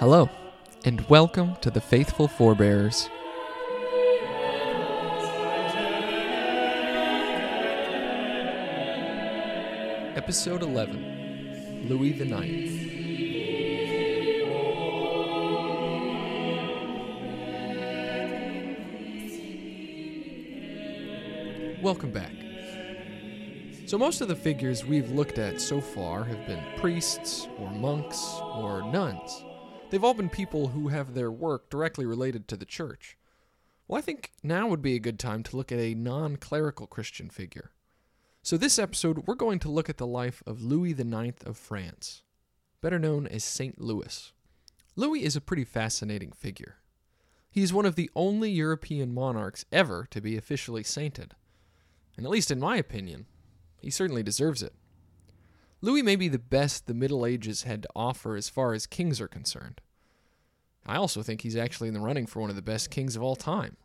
Hello, and welcome to the Faithful Forebears. Episode 11 Louis the Ninth. Welcome back. So, most of the figures we've looked at so far have been priests, or monks, or nuns. They've all been people who have their work directly related to the church. Well, I think now would be a good time to look at a non clerical Christian figure. So, this episode, we're going to look at the life of Louis IX of France, better known as St. Louis. Louis is a pretty fascinating figure. He is one of the only European monarchs ever to be officially sainted. And at least in my opinion, he certainly deserves it. Louis may be the best the Middle Ages had to offer as far as kings are concerned. I also think he's actually in the running for one of the best kings of all time.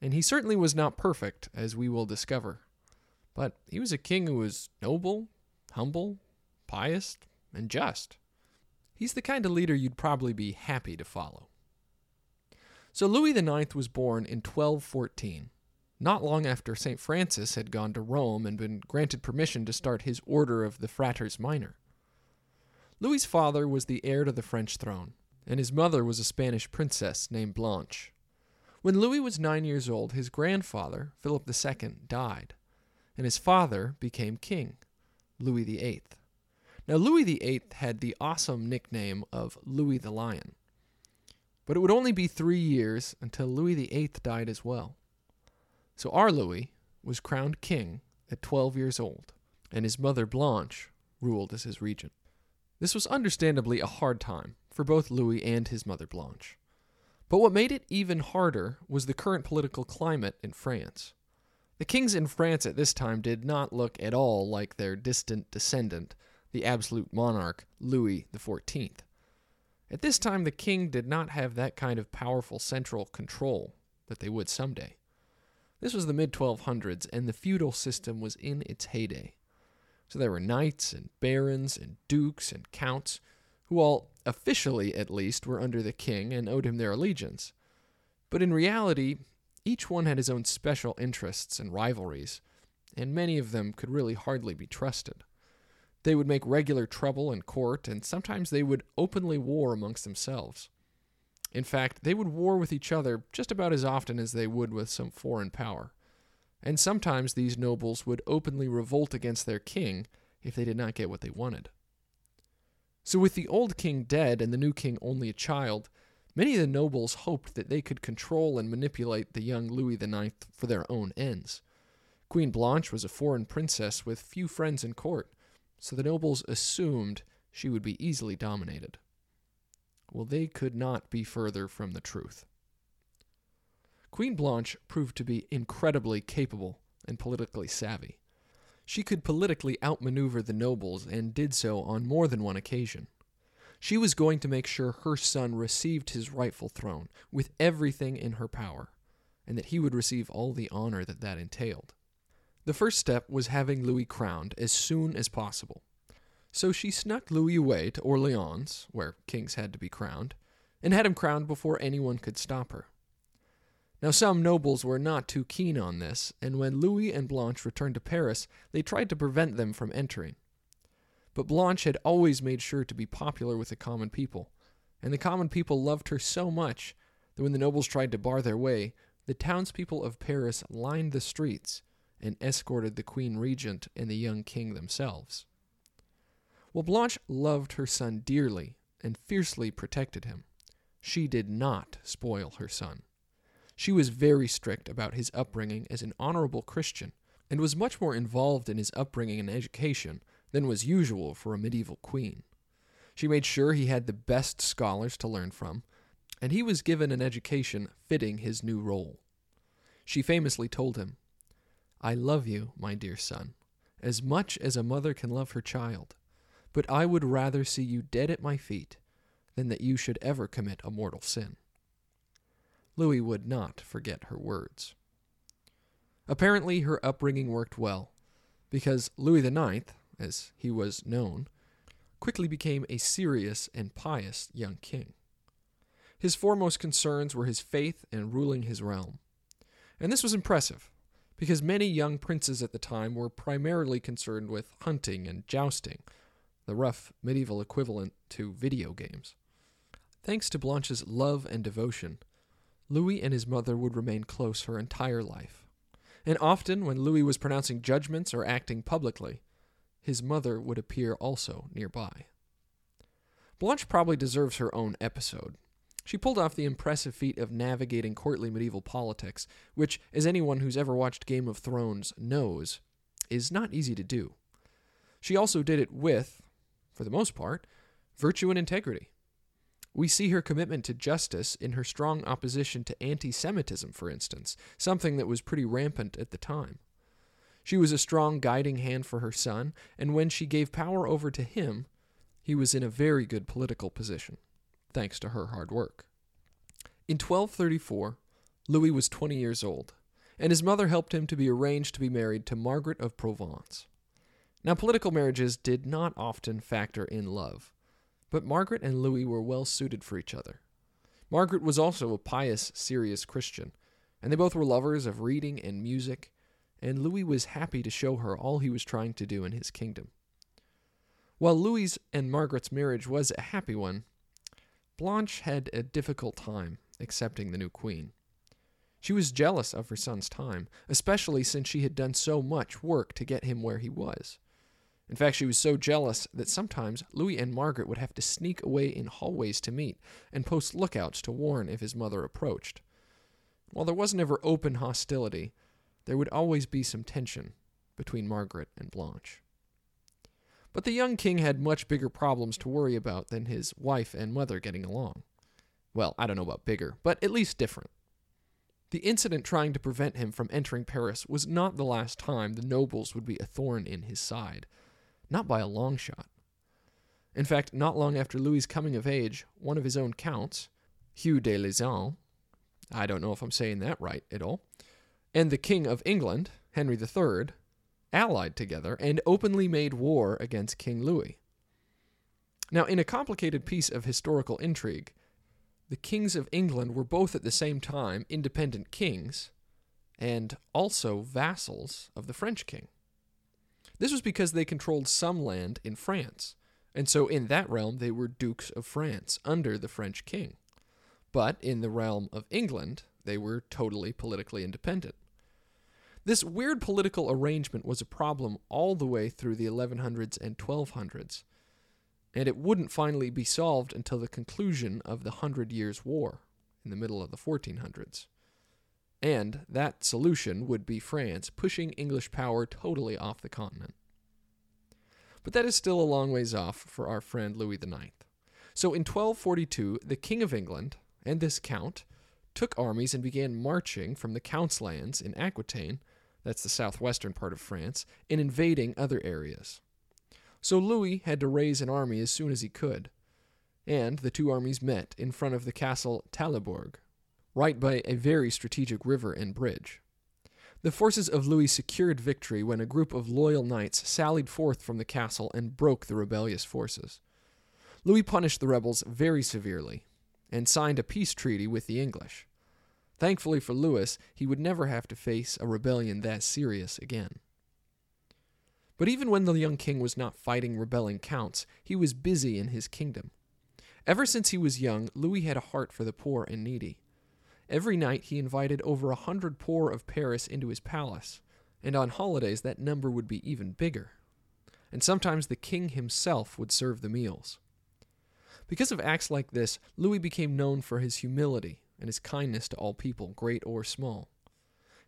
And he certainly was not perfect, as we will discover. But he was a king who was noble, humble, pious, and just. He's the kind of leader you'd probably be happy to follow. So Louis IX was born in 1214 not long after St. Francis had gone to Rome and been granted permission to start his order of the Fratres Minor. Louis's father was the heir to the French throne, and his mother was a Spanish princess named Blanche. When Louis was nine years old, his grandfather, Philip II, died, and his father became king, Louis VIII. Now, Louis VIII had the awesome nickname of Louis the Lion. But it would only be three years until Louis VIII died as well. So our Louis was crowned king at 12 years old, and his mother Blanche ruled as his regent. This was understandably a hard time for both Louis and his mother Blanche. But what made it even harder was the current political climate in France. The kings in France at this time did not look at all like their distant descendant, the absolute monarch Louis XIV. At this time, the king did not have that kind of powerful central control that they would someday. This was the mid 1200s, and the feudal system was in its heyday. So there were knights and barons and dukes and counts, who all, officially at least, were under the king and owed him their allegiance. But in reality, each one had his own special interests and rivalries, and many of them could really hardly be trusted. They would make regular trouble in court, and sometimes they would openly war amongst themselves. In fact, they would war with each other just about as often as they would with some foreign power. And sometimes these nobles would openly revolt against their king if they did not get what they wanted. So, with the old king dead and the new king only a child, many of the nobles hoped that they could control and manipulate the young Louis IX for their own ends. Queen Blanche was a foreign princess with few friends in court, so the nobles assumed she would be easily dominated. Well, they could not be further from the truth. Queen Blanche proved to be incredibly capable and politically savvy. She could politically outmaneuver the nobles and did so on more than one occasion. She was going to make sure her son received his rightful throne with everything in her power, and that he would receive all the honor that that entailed. The first step was having Louis crowned as soon as possible. So she snuck Louis away to Orleans, where kings had to be crowned, and had him crowned before anyone could stop her. Now, some nobles were not too keen on this, and when Louis and Blanche returned to Paris, they tried to prevent them from entering. But Blanche had always made sure to be popular with the common people, and the common people loved her so much that when the nobles tried to bar their way, the townspeople of Paris lined the streets and escorted the queen regent and the young king themselves. While Blanche loved her son dearly and fiercely protected him, she did not spoil her son. She was very strict about his upbringing as an honorable Christian and was much more involved in his upbringing and education than was usual for a medieval queen. She made sure he had the best scholars to learn from, and he was given an education fitting his new role. She famously told him, I love you, my dear son, as much as a mother can love her child but I would rather see you dead at my feet than that you should ever commit a mortal sin. Louis would not forget her words. Apparently, her upbringing worked well, because Louis IX, as he was known, quickly became a serious and pious young king. His foremost concerns were his faith and ruling his realm. And this was impressive, because many young princes at the time were primarily concerned with hunting and jousting, the rough medieval equivalent to video games. Thanks to Blanche's love and devotion, Louis and his mother would remain close her entire life. And often, when Louis was pronouncing judgments or acting publicly, his mother would appear also nearby. Blanche probably deserves her own episode. She pulled off the impressive feat of navigating courtly medieval politics, which, as anyone who's ever watched Game of Thrones knows, is not easy to do. She also did it with, for the most part, virtue and integrity. We see her commitment to justice in her strong opposition to anti Semitism, for instance, something that was pretty rampant at the time. She was a strong guiding hand for her son, and when she gave power over to him, he was in a very good political position, thanks to her hard work. In 1234, Louis was 20 years old, and his mother helped him to be arranged to be married to Margaret of Provence. Now, political marriages did not often factor in love, but Margaret and Louis were well suited for each other. Margaret was also a pious, serious Christian, and they both were lovers of reading and music, and Louis was happy to show her all he was trying to do in his kingdom. While Louis and Margaret's marriage was a happy one, Blanche had a difficult time accepting the new queen. She was jealous of her son's time, especially since she had done so much work to get him where he was. In fact, she was so jealous that sometimes Louis and Margaret would have to sneak away in hallways to meet and post lookouts to warn if his mother approached. While there wasn't ever open hostility, there would always be some tension between Margaret and Blanche. But the young king had much bigger problems to worry about than his wife and mother getting along. Well, I don't know about bigger, but at least different. The incident trying to prevent him from entering Paris was not the last time the nobles would be a thorn in his side, not by a long shot. In fact, not long after Louis's coming of age, one of his own counts, Hugh de Lisle, I don't know if I'm saying that right at all, and the King of England, Henry III, allied together and openly made war against King Louis. Now, in a complicated piece of historical intrigue, the kings of England were both at the same time independent kings and also vassals of the French king. This was because they controlled some land in France, and so in that realm they were dukes of France under the French king. But in the realm of England, they were totally politically independent. This weird political arrangement was a problem all the way through the 1100s and 1200s, and it wouldn't finally be solved until the conclusion of the Hundred Years' War in the middle of the 1400s. And that solution would be France pushing English power totally off the continent. But that is still a long ways off for our friend Louis IX. So in 1242, the King of England and this count took armies and began marching from the Count's lands in Aquitaine, that's the southwestern part of France, and invading other areas. So Louis had to raise an army as soon as he could, and the two armies met in front of the castle Taillebourg, right by a very strategic river and bridge. The forces of Louis secured victory when a group of loyal knights sallied forth from the castle and broke the rebellious forces. Louis punished the rebels very severely and signed a peace treaty with the English. Thankfully for Louis, he would never have to face a rebellion that serious again. But even when the young king was not fighting rebelling counts, he was busy in his kingdom. Ever since he was young, Louis had a heart for the poor and needy. Every night he invited over a hundred poor of Paris into his palace, and on holidays that number would be even bigger. And sometimes the king himself would serve the meals. Because of acts like this, Louis became known for his humility and his kindness to all people, great or small.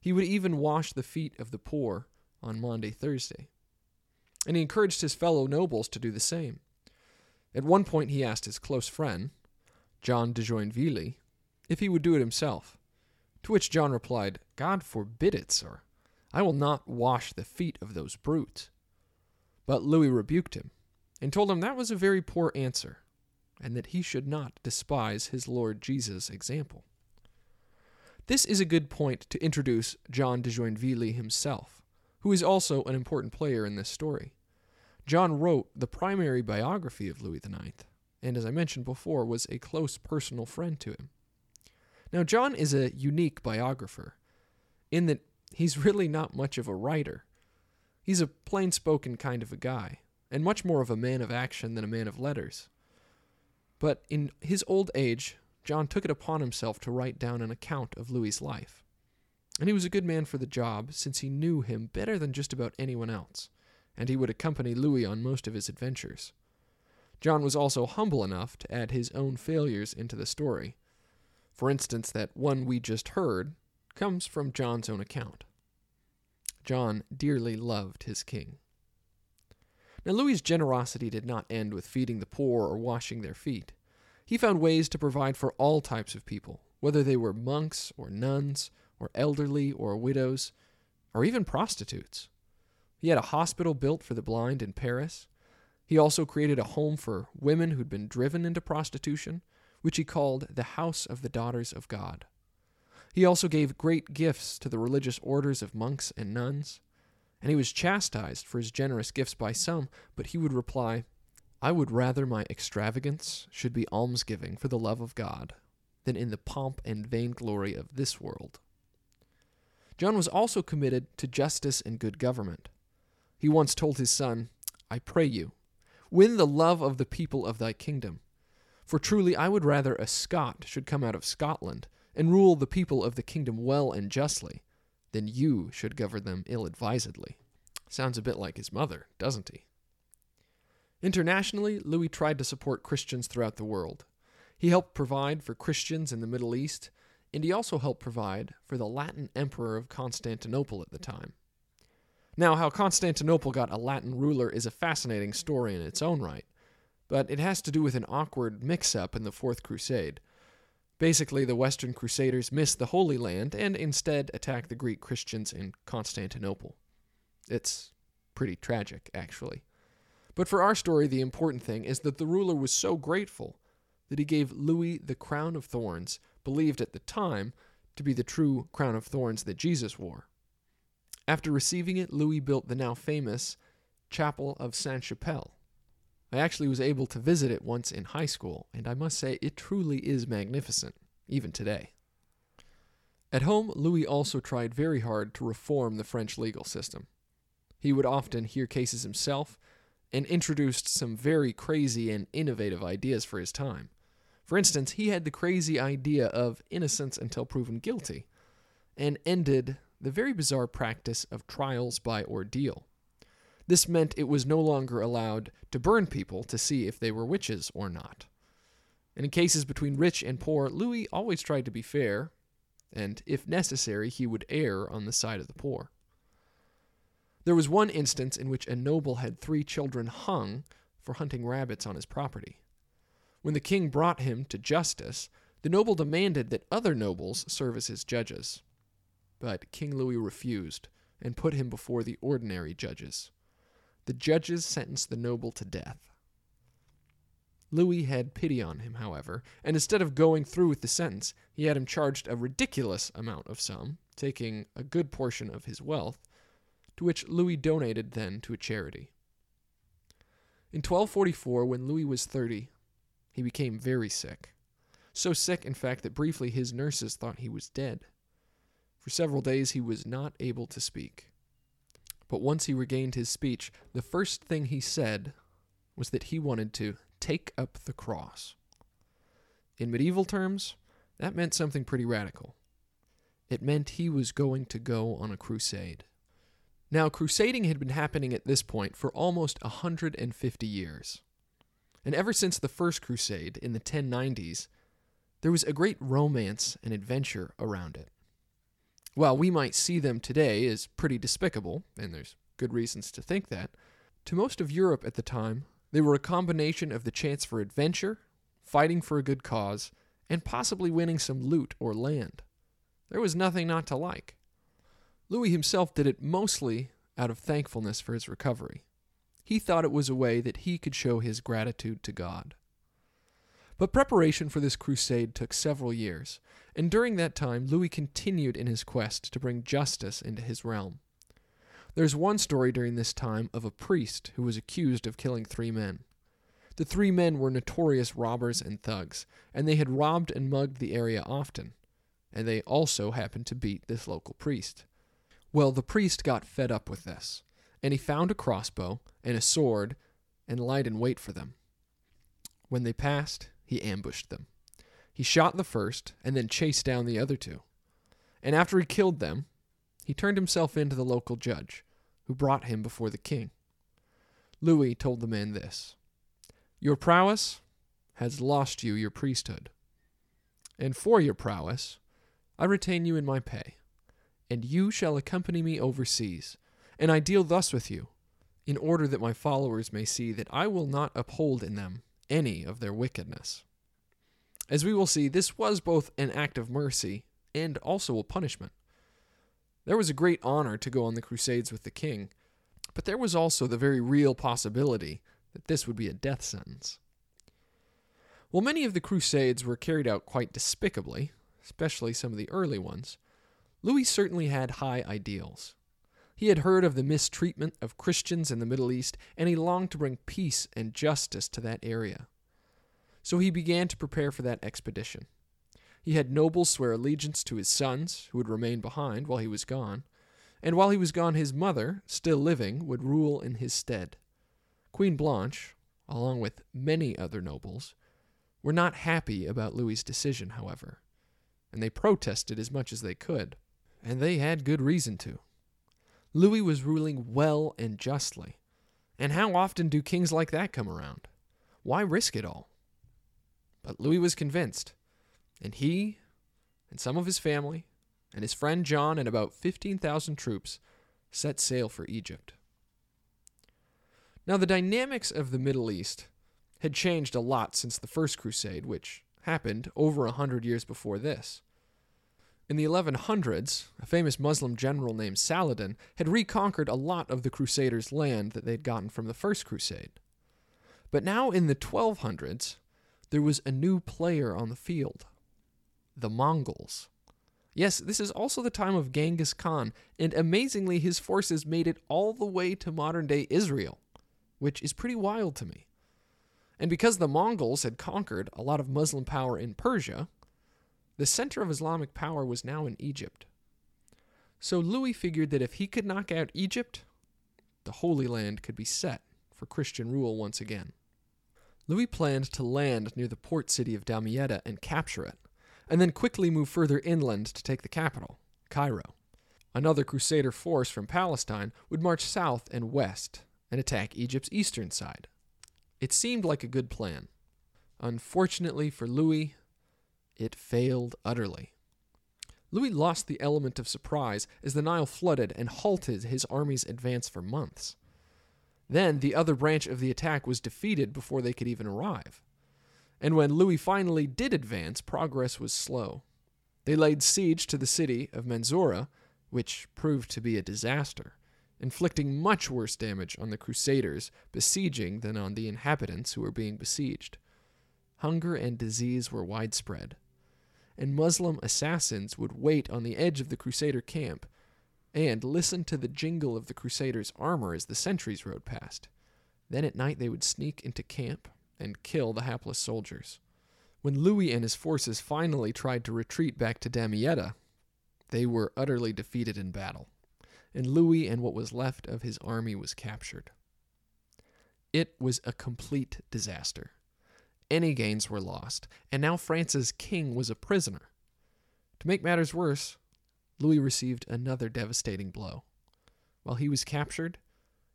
He would even wash the feet of the poor on Maundy Thursday. And he encouraged his fellow nobles to do the same. At one point, he asked his close friend, John de Joinville, if he would do it himself. To which John replied, God forbid it, sir. I will not wash the feet of those brutes. But Louis rebuked him, and told him that was a very poor answer, and that he should not despise his Lord Jesus' example. This is a good point to introduce John de Joinville himself, who is also an important player in this story. John wrote the primary biography of Louis IX, and as I mentioned before, was a close personal friend to him. Now, John is a unique biographer in that he's really not much of a writer. He's a plain spoken kind of a guy, and much more of a man of action than a man of letters. But in his old age, John took it upon himself to write down an account of Louis's life. And he was a good man for the job, since he knew him better than just about anyone else, and he would accompany Louis on most of his adventures. John was also humble enough to add his own failures into the story. For instance, that one we just heard comes from John's own account. John dearly loved his king. Now, Louis's generosity did not end with feeding the poor or washing their feet. He found ways to provide for all types of people, whether they were monks or nuns, or elderly or widows, or even prostitutes. He had a hospital built for the blind in Paris. He also created a home for women who'd been driven into prostitution, which he called the House of the Daughters of God. He also gave great gifts to the religious orders of monks and nuns, and he was chastised for his generous gifts by some, but he would reply, I would rather my extravagance should be almsgiving for the love of God than in the pomp and vainglory of this world. John was also committed to justice and good government. He once told his son, I pray you, win the love of the people of thy kingdom. For truly I would rather a Scot should come out of Scotland and rule the people of the kingdom well and justly, than you should govern them ill advisedly. Sounds a bit like his mother, doesn't he? Internationally, Louis tried to support Christians throughout the world. He helped provide for Christians in the Middle East, and he also helped provide for the Latin emperor of Constantinople at the time. Now, how Constantinople got a Latin ruler is a fascinating story in its own right, but it has to do with an awkward mix up in the Fourth Crusade. Basically, the Western Crusaders missed the Holy Land and instead attacked the Greek Christians in Constantinople. It's pretty tragic, actually. But for our story, the important thing is that the ruler was so grateful that he gave Louis the crown of thorns, believed at the time to be the true crown of thorns that Jesus wore. After receiving it, Louis built the now famous Chapel of Sainte Chapelle. I actually was able to visit it once in high school, and I must say it truly is magnificent, even today. At home, Louis also tried very hard to reform the French legal system. He would often hear cases himself and introduced some very crazy and innovative ideas for his time. For instance, he had the crazy idea of innocence until proven guilty, and ended the very bizarre practice of trials by ordeal. This meant it was no longer allowed to burn people to see if they were witches or not. And in cases between rich and poor, Louis always tried to be fair, and if necessary, he would err on the side of the poor. There was one instance in which a noble had three children hung for hunting rabbits on his property. When the king brought him to justice, the noble demanded that other nobles serve as his judges. But King Louis refused and put him before the ordinary judges. The judges sentenced the noble to death. Louis had pity on him, however, and instead of going through with the sentence, he had him charged a ridiculous amount of sum, taking a good portion of his wealth, to which Louis donated then to a charity. In 1244, when Louis was 30, he became very sick. So sick, in fact, that briefly his nurses thought he was dead. For several days he was not able to speak. But once he regained his speech, the first thing he said was that he wanted to take up the cross. In medieval terms, that meant something pretty radical. It meant he was going to go on a crusade. Now, crusading had been happening at this point for almost a 150 years. And ever since the First Crusade in the 1090s, there was a great romance and adventure around it. While we might see them today as pretty despicable, and there's good reasons to think that, to most of Europe at the time, they were a combination of the chance for adventure, fighting for a good cause, and possibly winning some loot or land. There was nothing not to like. Louis himself did it mostly out of thankfulness for his recovery. He thought it was a way that he could show his gratitude to God. But preparation for this crusade took several years, and during that time Louis continued in his quest to bring justice into his realm. There's one story during this time of a priest who was accused of killing three men. The three men were notorious robbers and thugs, and they had robbed and mugged the area often, and they also happened to beat this local priest. Well, the priest got fed up with this, and he found a crossbow and a sword and lied in wait for them. When they passed, he ambushed them. He shot the first and then chased down the other two. And after he killed them, he turned himself in to the local judge, who brought him before the king. Louis told the man this Your prowess has lost you your priesthood, and for your prowess I retain you in my pay, and you shall accompany me overseas, and I deal thus with you, in order that my followers may see that I will not uphold in them any of their wickedness. As we will see, this was both an act of mercy and also a punishment. There was a great honor to go on the Crusades with the king, but there was also the very real possibility that this would be a death sentence. While many of the Crusades were carried out quite despicably, especially some of the early ones, Louis certainly had high ideals. He had heard of the mistreatment of Christians in the Middle East, and he longed to bring peace and justice to that area. So he began to prepare for that expedition. He had nobles swear allegiance to his sons, who would remain behind while he was gone, and while he was gone, his mother, still living, would rule in his stead. Queen Blanche, along with many other nobles, were not happy about Louis's decision, however, and they protested as much as they could, and they had good reason to. Louis was ruling well and justly, and how often do kings like that come around? Why risk it all? But Louis was convinced and he and some of his family and his friend John and about 15,000 troops set sail for Egypt. Now, the dynamics of the Middle East had changed a lot since the First Crusade, which happened over a hundred years before this. In the 1100s, a famous Muslim general named Saladin had reconquered a lot of the Crusaders' land that they'd gotten from the First Crusade. But now in the 1200s, there was a new player on the field the Mongols. Yes, this is also the time of Genghis Khan, and amazingly, his forces made it all the way to modern day Israel, which is pretty wild to me. And because the Mongols had conquered a lot of Muslim power in Persia, the center of Islamic power was now in Egypt. So Louis figured that if he could knock out Egypt, the Holy Land could be set for Christian rule once again. Louis planned to land near the port city of Damietta and capture it and then quickly move further inland to take the capital, Cairo. Another Crusader force from Palestine would march south and west and attack Egypt's eastern side. It seemed like a good plan. Unfortunately for Louis, it failed utterly. Louis lost the element of surprise as the Nile flooded and halted his army's advance for months. Then the other branch of the attack was defeated before they could even arrive and when Louis finally did advance, progress was slow. They laid siege to the city of Mansoura, which proved to be a disaster, inflicting much worse damage on the Crusaders besieging than on the inhabitants who were being besieged. Hunger and disease were widespread, and Muslim assassins would wait on the edge of the Crusader camp and listen to the jingle of the Crusaders' armor as the sentries rode past. Then at night they would sneak into camp and kill the hapless soldiers. When Louis and his forces finally tried to retreat back to Damietta, they were utterly defeated in battle, and Louis and what was left of his army was captured. It was a complete disaster. Any gains were lost, and now France's king was a prisoner. To make matters worse, Louis received another devastating blow. While he was captured,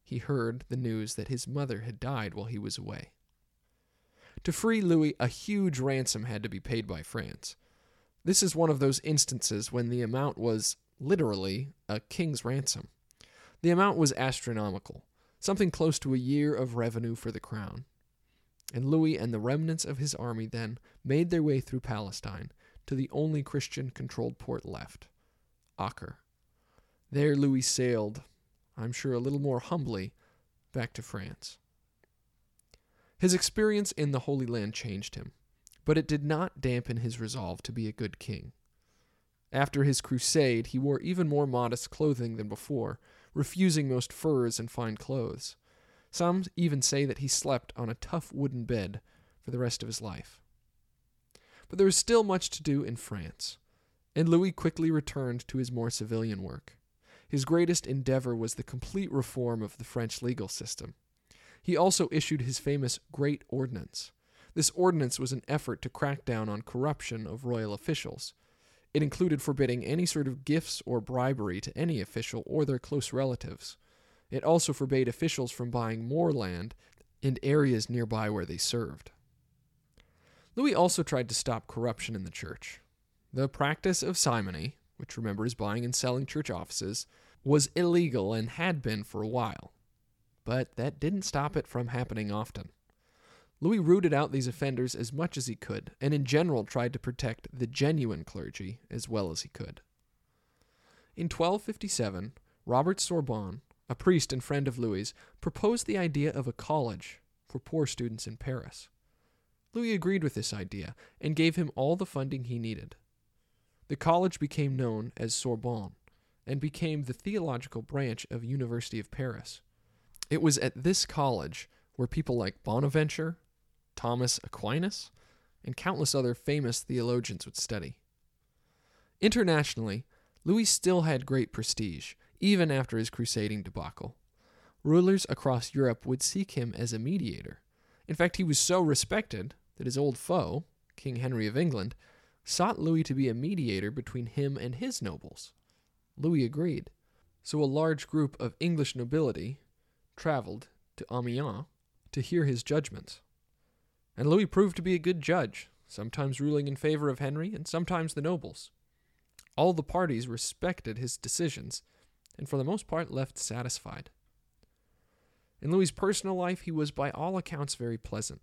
he heard the news that his mother had died while he was away. To free Louis, a huge ransom had to be paid by France. This is one of those instances when the amount was literally a king's ransom. The amount was astronomical, something close to a year of revenue for the crown. And Louis and the remnants of his army then made their way through Palestine to the only Christian controlled port left, Acre. There Louis sailed, I'm sure a little more humbly, back to France. His experience in the Holy Land changed him, but it did not dampen his resolve to be a good king. After his crusade, he wore even more modest clothing than before, refusing most furs and fine clothes. Some even say that he slept on a tough wooden bed for the rest of his life. But there was still much to do in France, and Louis quickly returned to his more civilian work. His greatest endeavor was the complete reform of the French legal system. He also issued his famous Great Ordinance. This ordinance was an effort to crack down on corruption of royal officials. It included forbidding any sort of gifts or bribery to any official or their close relatives. It also forbade officials from buying more land in areas nearby where they served. Louis also tried to stop corruption in the church. The practice of simony, which remember is buying and selling church offices, was illegal and had been for a while. But that didn't stop it from happening often. Louis rooted out these offenders as much as he could, and in general tried to protect the genuine clergy as well as he could. In 1257, Robert Sorbonne, a priest and friend of Louis, proposed the idea of a college for poor students in Paris. Louis agreed with this idea and gave him all the funding he needed. The college became known as Sorbonne and became the theological branch of University of Paris. It was at this college where people like Bonaventure, Thomas Aquinas, and countless other famous theologians would study. Internationally, Louis still had great prestige, even after his crusading debacle. Rulers across Europe would seek him as a mediator. In fact, he was so respected that his old foe, King Henry of England, sought Louis to be a mediator between him and his nobles. Louis agreed. So a large group of English nobility traveled to Amiens to hear his judgments. And Louis proved to be a good judge, sometimes ruling in favor of Henry and sometimes the nobles. All the parties respected his decisions, and for the most part left satisfied. In Louis's personal life, he was by all accounts very pleasant.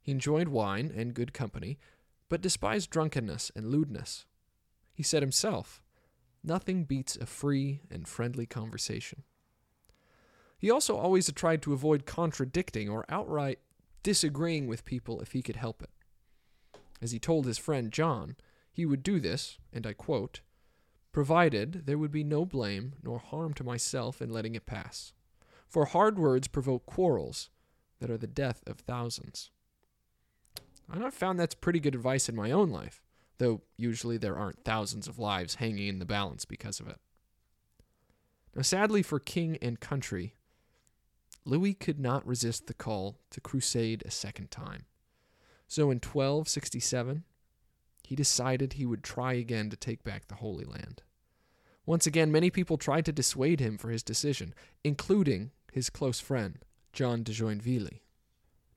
He enjoyed wine and good company, but despised drunkenness and lewdness. He said himself, Nothing beats a free and friendly conversation. He also always tried to avoid contradicting or outright disagreeing with people if he could help it. As he told his friend John, he would do this, and I quote, provided there would be no blame nor harm to myself in letting it pass. For hard words provoke quarrels that are the death of thousands. And I've found that's pretty good advice in my own life, though usually there aren't thousands of lives hanging in the balance because of it. Now, sadly for king and country, Louis could not resist the call to crusade a second time. So in 1267, he decided he would try again to take back the Holy Land. Once again, many people tried to dissuade him for his decision, including his close friend, John de Joinville.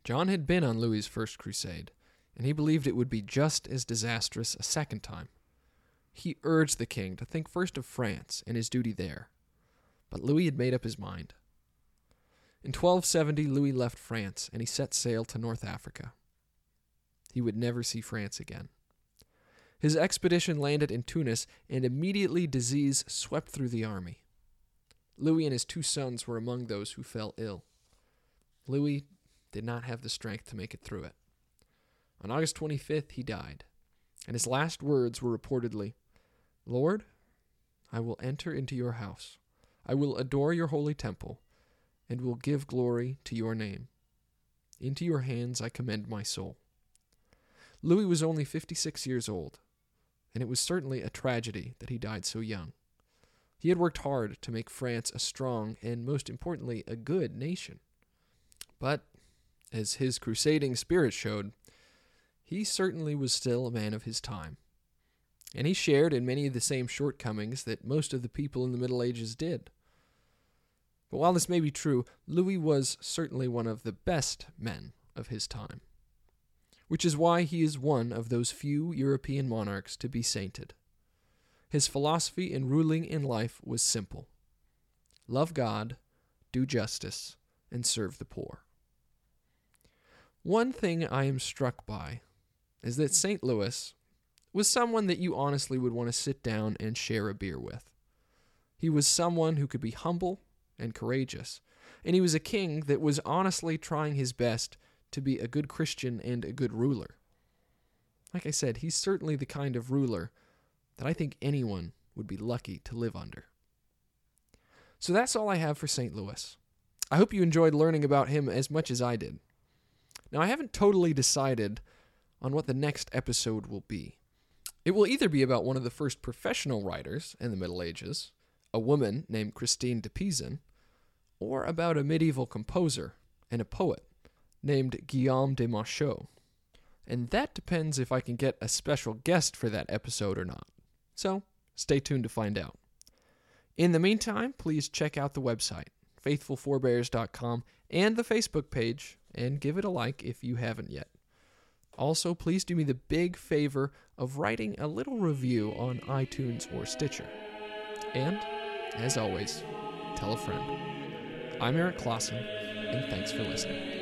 John had been on Louis's first crusade, and he believed it would be just as disastrous a second time. He urged the king to think first of France and his duty there. But Louis had made up his mind. In 1270, Louis left France and he set sail to North Africa. He would never see France again. His expedition landed in Tunis, and immediately disease swept through the army. Louis and his two sons were among those who fell ill. Louis did not have the strength to make it through it. On August 25th, he died, and his last words were reportedly Lord, I will enter into your house. I will adore your holy temple, and will give glory to your name. Into your hands I commend my soul. Louis was only 56 years old, and it was certainly a tragedy that he died so young. He had worked hard to make France a strong and, most importantly, a good nation. But, as his crusading spirit showed, he certainly was still a man of his time. And he shared in many of the same shortcomings that most of the people in the Middle Ages did. But while this may be true, Louis was certainly one of the best men of his time, which is why he is one of those few European monarchs to be sainted. His philosophy in ruling in life was simple love God, do justice, and serve the poor. One thing I am struck by is that St. Louis was someone that you honestly would want to sit down and share a beer with. He was someone who could be humble and courageous, and he was a king that was honestly trying his best to be a good Christian and a good ruler. Like I said, he's certainly the kind of ruler that I think anyone would be lucky to live under. So that's all I have for St. Louis. I hope you enjoyed learning about him as much as I did. Now, I haven't totally decided on what the next episode will be. It will either be about one of the first professional writers in the Middle Ages, a woman named Christine de Pizan, or about a medieval composer and a poet named Guillaume de Machaut. And that depends if I can get a special guest for that episode or not. So, stay tuned to find out. In the meantime, please check out the website, faithfulforebears.com, and the Facebook page, and give it a like if you haven't yet. Also, please do me the big favor of writing a little review on iTunes or Stitcher. And, as always, tell a friend. I'm Eric Clausen, and thanks for listening.